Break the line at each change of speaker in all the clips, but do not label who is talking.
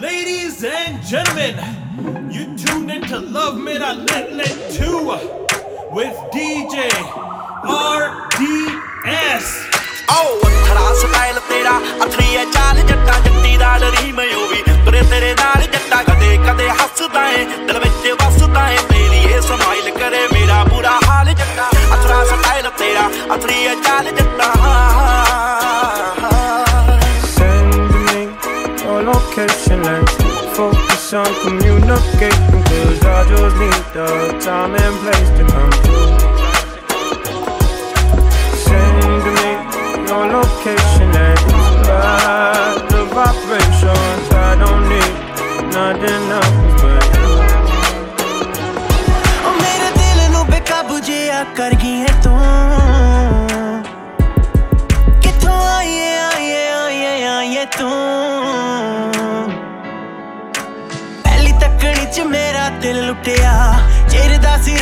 Ladies and gentlemen, you tune in to Love Men on Let Let 2 with DJ RDS.
Oh, I'm a smile, I'm a smile, I'm a smile, I'm a smile, I'm a smile, I'm a smile, I'm a smile, I'm a
smile, I'm a smile, I'm a time communicating Cause I just need the time and place to come through. Send me your location.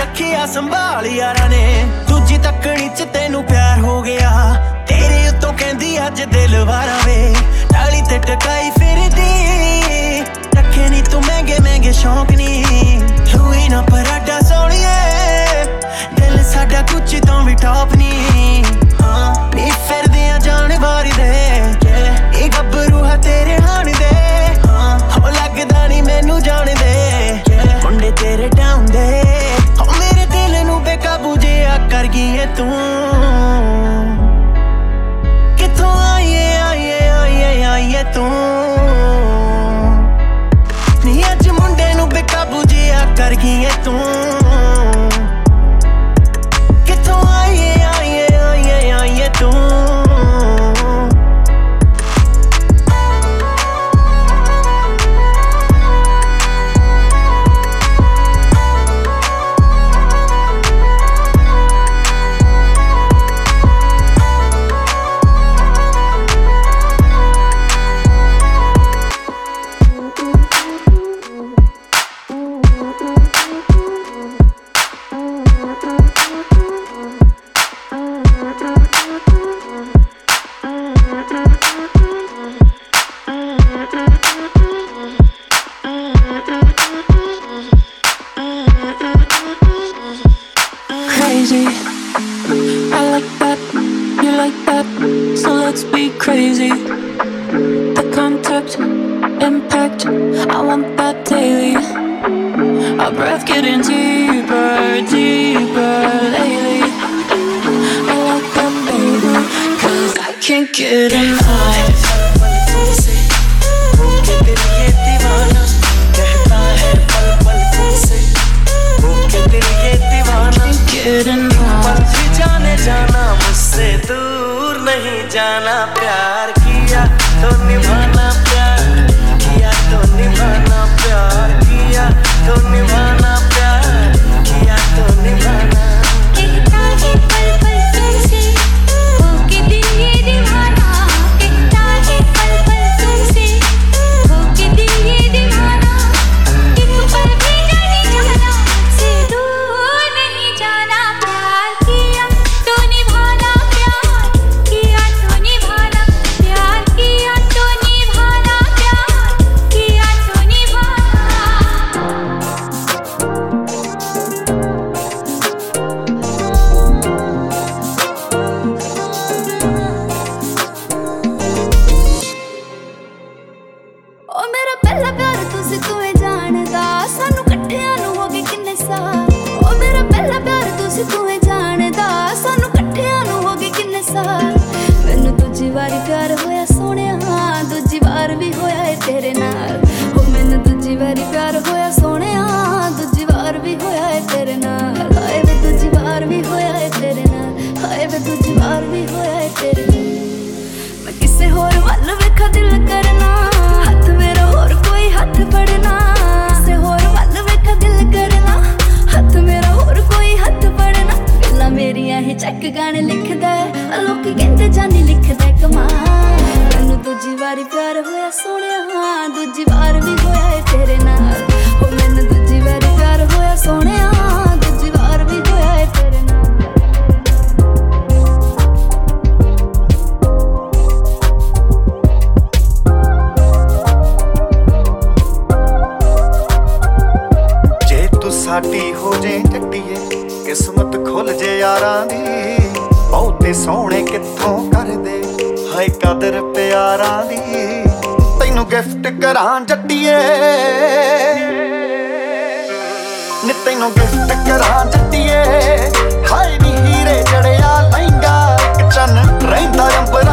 ਰੱਖਿਆ ਸੰਭਾਲ ਯਾਰਾਂ ਨੇ। ਦੂਜੀ ਤੱਕਣੀ ਚ ਤੈਨੂੰ ਪਿਆਰ ਹੋ ਗਿਆ। ਤੇਰੇ ਉੱਤੋਂ ਕਹਿੰਦੀ, ਅੱਜ ਦਿਲ ਵਾਰਾ ਵੇ। ਟਾਲੀ ਤੇ ਟਕਾਈ ਫਿਰਦੀ। ਰੱਖੇ ਨਹੀਂ ਤੂੰ ਮਹਿੰਗੇ ਮਹਿੰਗੇ ਸ਼ੌਂਕ ਨਹੀਂ ਲੂਈ ਨਾ Prada
cara quem é tão impact. I want that daily. Our breath getting deeper, deeper lately. I like that baby, cause I can't get enough.
जाना मुझसे दूर नहीं जाना प्यार किया तो निभाना
Tony Mana. you doing? ਕਦਰ ਪਿਆਰਾਂ ਦੀ, ਤੈਨੂੰ ਗਿਫਟ ਕਰਾਂ ਜੱਟੀਏ। ਨੀ ਤੈਨੂੰ ਗਿਫਟ ਕਰਾਂ ਜੱਟੀਏ। ਹਾਏ ਨੀ ਹੀਰੇ ਜੜਿਆ ਲਹਿੰਗਾ, ਇੱਕ ਚੰਨ ਰਹਿੰਦਾ ਅੰਬਰਾਂ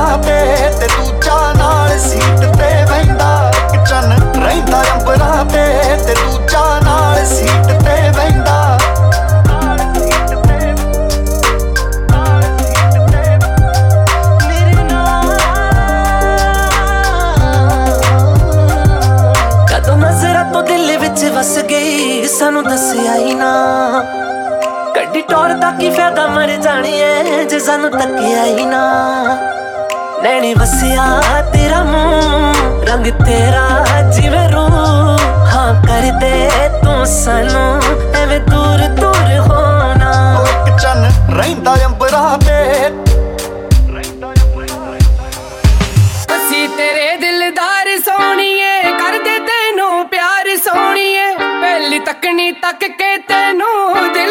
ਜੇ ਸਾਨੂੰ ਤੱਕਿਆ ਹੀ ਨਾ। ਨੈਣੀ ਵਸਿਆ ਤੇਰਾ ਮੂੰਹ ਰੰਗ ਤੇਰਾ ਜਿਵੇਂ ਰੂਹ। ਹਾਂ ਕਰਦੇ ਤੂੰ ਸਾਨੂੰ ਐਵੇਂ ਦੂਰ ਦੂਰ ਹੋਣਾ।
ਇੱਕ ਚੰਨ ਰਹਿੰਦਾ ਅੰਬਰਾਂ ਤੇ
ਅਸੀਂ ਤੇਰੇ ਦਿਲਦਾਰ ਸੋਣੀਏ ਕਰਦੇ ਤੈਨੂੰ ਪਿਆਰ ਸੋਣੀਏ ਪਹਿਲੀ ਤੱਕਣੀ ਤੱਕ ਕੇ ਤੈਨੂੰ ਦਿਲ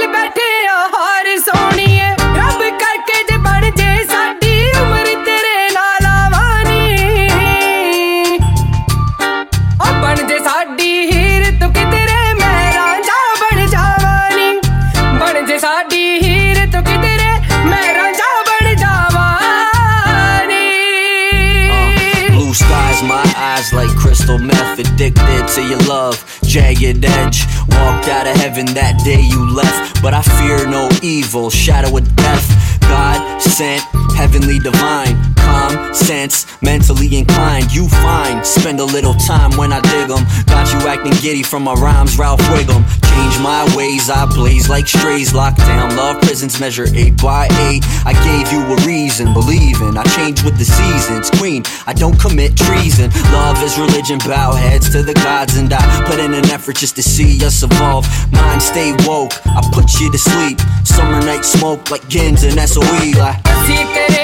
jagged edge. Walked out of heaven that day you left. But I fear no evil, shadow of death. God sent, heavenly divine. Calm sense, mentally inclined. You fine, spend a little time when I dig 'em. Got you acting giddy from my rhymes, Ralph Wiggum. Change my ways, I blaze like strays. Lockdown, love prisons measure 8 by 8. I gave you a reason, believing. I change with the seasons. Queen, I don't commit treason. Love is religion, bow heads to the gods, and I put in an effort just to see us evolve. Mind stay woke, I put you to sleep. Summer night smoke like Gins and SOE. Like,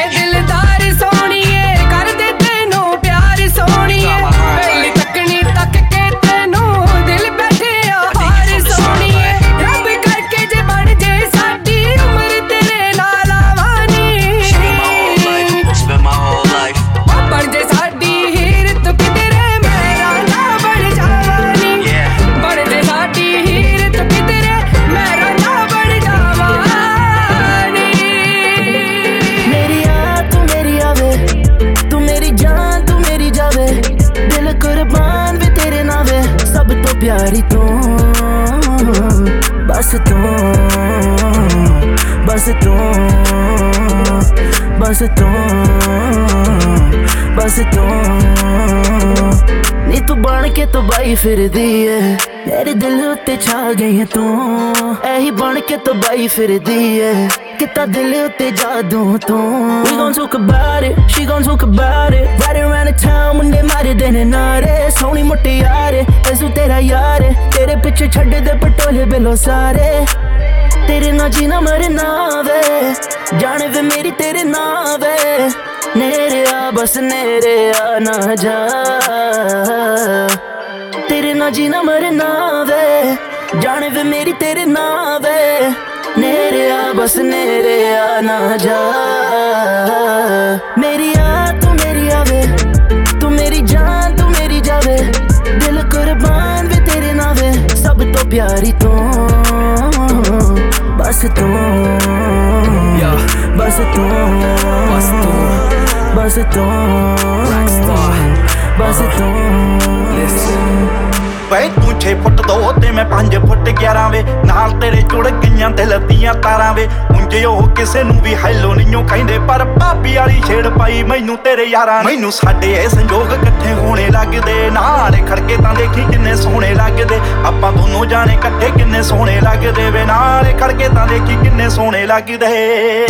ਬਸ ਤੂੰ ਬਸ ਤੂੰ। ਨੀ ਤੂੰ ਬਣ ਕੇ ਤਬਾਈ ਫਿਰਦੀ ਏ। ਮੇਰੇ ਦਿਲ ਉੱਤੇ ਛਾ ਗਈ ਏ ਤੂੰ। ਐਹੀ ਬਣ ਕੇ ਤਬਾਈ ਫਿਰਦੀ ਏ। ਕਿਤਾ ਦਿਲ ਉੱਤੇ ਜਾਦੂ ਤੂੰ? We gon' talk about it, she gon' talk about it Right around the town ਮੁੰਡੇ ਮਾਰਦੇ ਨੇ ਨਾਰੇ ਸੋਹਣੀ ਮੁੱਟੀ ਯਾਰੇ ਐਸੂ ਤੇਰਾ ਯਾਰ ਏ, ਤੇਰੇ ਪਿੱਛੇ ਛੱਡਦੇ ਪਟੋਲੇ ਬਿਲੋ ਸਾਰੇ। ਤੇਰੇ ਨਾਲ ਜੀਣਾ ਮਰਨਾ ਵੇ। ਜਾਣ ਵੇ ਮੇਰੀ ਤੇਰੇ ਨਾਲ ਵੇ। ਨੇਰੇ ਆ, ਬਸ ਨੇਰੇ ਆ, ਨਾ ਜਾ। ਤੇਰੇ ਨਾਲ ਜੀਣਾ ਮਰਨਾ ਵੇ। ਜਾਣ ਵੇ ਮੇਰੀ ਤੇਰੇ ਨਾਲ ਵੇ। ਨੇਰੇ ਆ, ਬਸ ਨੇਰੇ ਆ, ਨਾ ਜਾ। ਮੇਰੀ ਪਿਆਰੀ ਤੂੰ ਬਸ ਤੂੰ। ਬਸ ਤੂੰ। ਬਸ ਤੂੰ। ਬਸ ਤੂੰ। ਬਸ ਤੂੰ।
ਵੇ ਤੂੰ 6 ਫੁੱਟ 2 ਤੇ ਮੈਂ 5 ਫੁੱਟ 11 ਵੇ। ਨਾਲ ਤੇਰੇ ਜੁੜ ਗਈਆਂ ਦਿਲ ਦੀਆਂ ਤਾਰਾਂ ਵੇ। ਉਂਝ ਉਹ ਕਿਸੇ ਨੂੰ ਵੀ ਹੈਲੋ ਨਹੀਂਓ ਕਹਿੰਦੇ ਪਰ ਭਾਬੀ ਵਾਲੀ ਛੇੜ ਪਾਈ ਮੈਨੂੰ ਤੇਰੇ ਯਾਰਾਂ। ਮੈਨੂੰ ਸਾਡੇ ਇਹ ਸੰਜੋਗ ਇਕੱਠੇ ਹੋਣੇ ਲੱਗਦੇ। ਨਾਲ ਖੜਕੇ ਤਾਂ ਦੇਖੀ ਕਿੰਨੇ ਸੋਹਣੇ ਲੱਗਦੇ? ਆਪਾਂ ਦੋਨੋਂ ਜਾਣੇ ਇਕੱਠੇ ਕਿੰਨੇ ਸੋਹਣੇ ਲੱਗਦੇ? ਵੇ ਨਾਲ ਖੜਕੇ ਤਾਂ ਦੇਖੀ ਕਿੰਨੇ ਸੋਹਣੇ ਲੱਗਦੇ।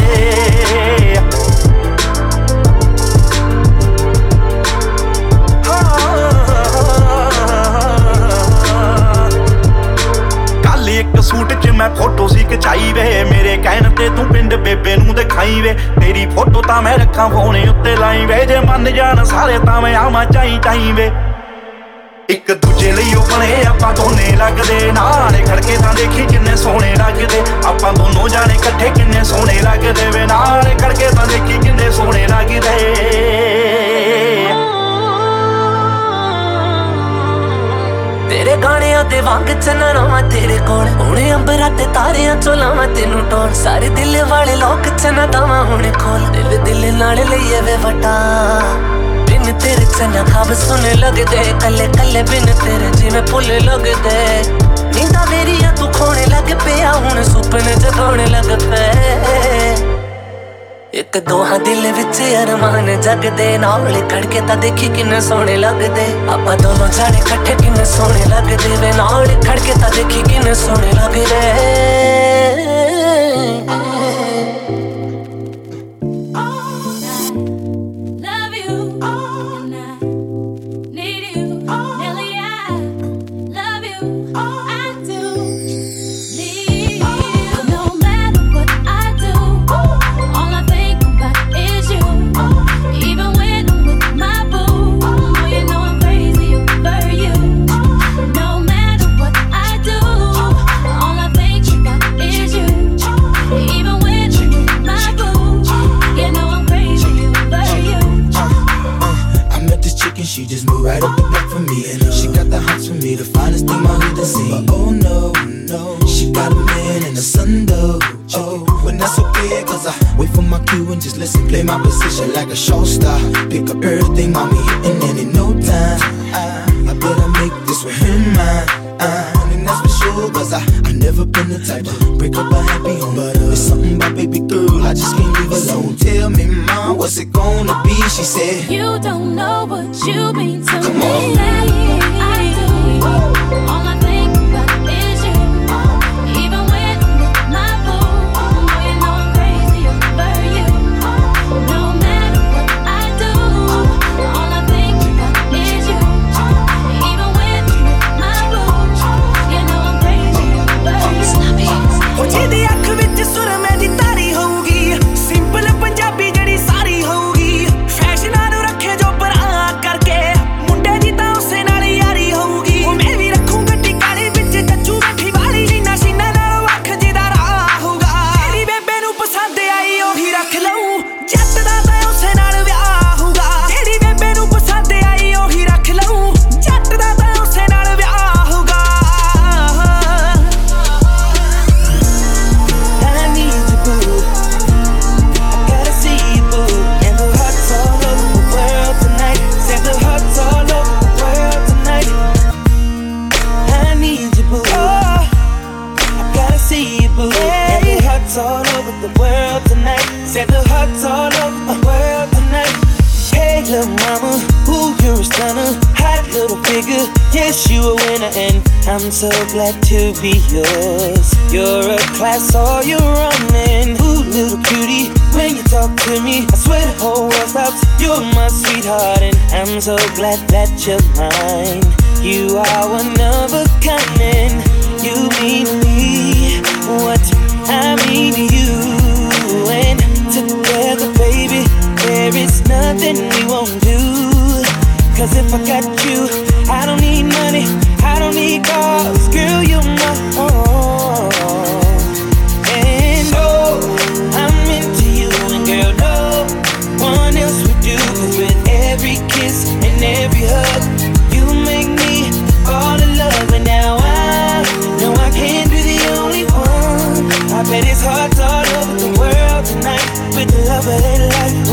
ਕੱਲ ਇੱਕ ਸੂਟ 'ਚ ਮੈਂ ਫੋਟੋ ਸੀ ਖਚਾਈ ਵੇ। ਮੇਰੇ ਕਹਿਣ ਤੇ ਤੂੰ ਪਿੰਡ ਬੇਬੇ ਨੂੰ ਦਿਖਾਈ ਵੇ। ਤੇਰੀ ਫੋਟੋ ਤਾਂ ਮੈਂ ਰੱਖਾਂ, ਫੋਨ ਉੱਤੇ ਲਾਈ ਵੇ। ਜੇ ਮੰਨ ਜਾਣ ਸਾਰੇ ਤਾਂ ਮੈਂ ਆਵਾਂ ਚਾਈ ਚਾਈ ਵੇ। ਇੱਕ ਦੂਜੇ ਲਈ ਉਹ ਬਣੇ, ਆਪਾਂ ਦੋਨੇ ਲੱਗਦੇ। ਨਾਲੇ ਖੜਕੇ ਤਾਂ ਦੇਖੀ ਕਿੰਨੇ ਸੋਹਣੇ ਲੱਗਦੇ। ਆਪਾਂ ਦੋਨੋਂ ਜਾਣੇ ਇਕੱਠੇ ਕਿੰਨੇ ਸੋਹਣੇ ਲੱਗਦੇ ਵੇ। ਨਾਲੇ ਖੜਕੇ ਤਾਂ ਦੇਖੀ ਕਿੰਨੇ ਸੋਹਣੇ ਲੱਗਦੇ।
ਤੇਰੇ ਗਾਣਿਆਂ ਤੇ ਵਾਂਗ ਚੰਨਣਾ ਮੈਂ ਤੇਰੇ ਕੋਲ। ਹੁਣੇ ਅੰਬਰਾਂ ਤੇ ਤਾਰਿਆਂ ਚੋਂ ਲਾਵਾਂ ਤੈਨੂੰ ਟੋਲ ਸਾਰੇ ਦਿਲ ਵਾਲੇ ਲੋਕ ਚੰਨਾ ਦਵਾ ਹੁਣੇ ਕੋਲ ਦਿਲ ਦਿਲ ਨਾਲ ਲਈਏ ਵੇ ਵਟਾ। ਬਿਨ ਤੇਰੇ ਚੰਨਾ ਖਾਬ ਸੁਣੇ ਲੱਗਦੇ, ਕੱਲੇ ਕੱਲੇ ਬਿਨ ਤੇਰੇ ਜਿਵੇਂ ਫੁੱਲ ਲੱਗਦੇ। ਨੀਂਦਾਂ ਮੇਰੀਆਂ ਤੂੰ ਖੋਣੇ ਲੱਗ ਪਿਆ, ਹੁਣ ਸੁਪਨੇ ਜਗਾਉਣ ਲੱਗ ਪਏ। ਇੱਕ ਦੋਹਾਂ ਦਿਲ ਵਿੱਚ ਅਰਮਾਨ ਜਗਦੇ, ਨਾਲ ਖੜਕੇ ਤਾਂ ਦੇਖੀ ਕਿੰਨੇ ਸੋਹਣੇ ਲੱਗਦੇ। ਆਪਾਂ ਦੋਨੋਂ ਜਾਣੇ ਇਕੱਠੇ ਕਿੰਨੇ ਸੋਹਣੇ ਲੱਗਦੇ ਵੇ ਨਾਲ ਖੜਕੇ ਤਾਂ ਦੇਖੀ ਕਿੰਨੇ ਸੋਹਣੇ ਲੱਗਦੇ।
Like a show star. Pick up everything, mommy hitting, and in no time, I, I better make this with him mine. Uh, and that's for sure, cause I, I never been the type to break up a happy home. But uh, it's something about baby girl, I just can't leave alone. Tell me, mom, what's it gonna be? She said,
You don't know what you mean to
Come
me.
on.
Said the hearts all over the world tonight. Hey, little mama, ooh, you're a stunner. Hot little figure, yes, you a winner, and I'm so glad to be yours. You're a class, all you're running. Ooh, little cutie, when you talk to me, I swear the whole world stops. You're my sweetheart, and I'm so glad that you're mine. You are one of a kind, and you mean me what cards all over the world tonight with the love of their life.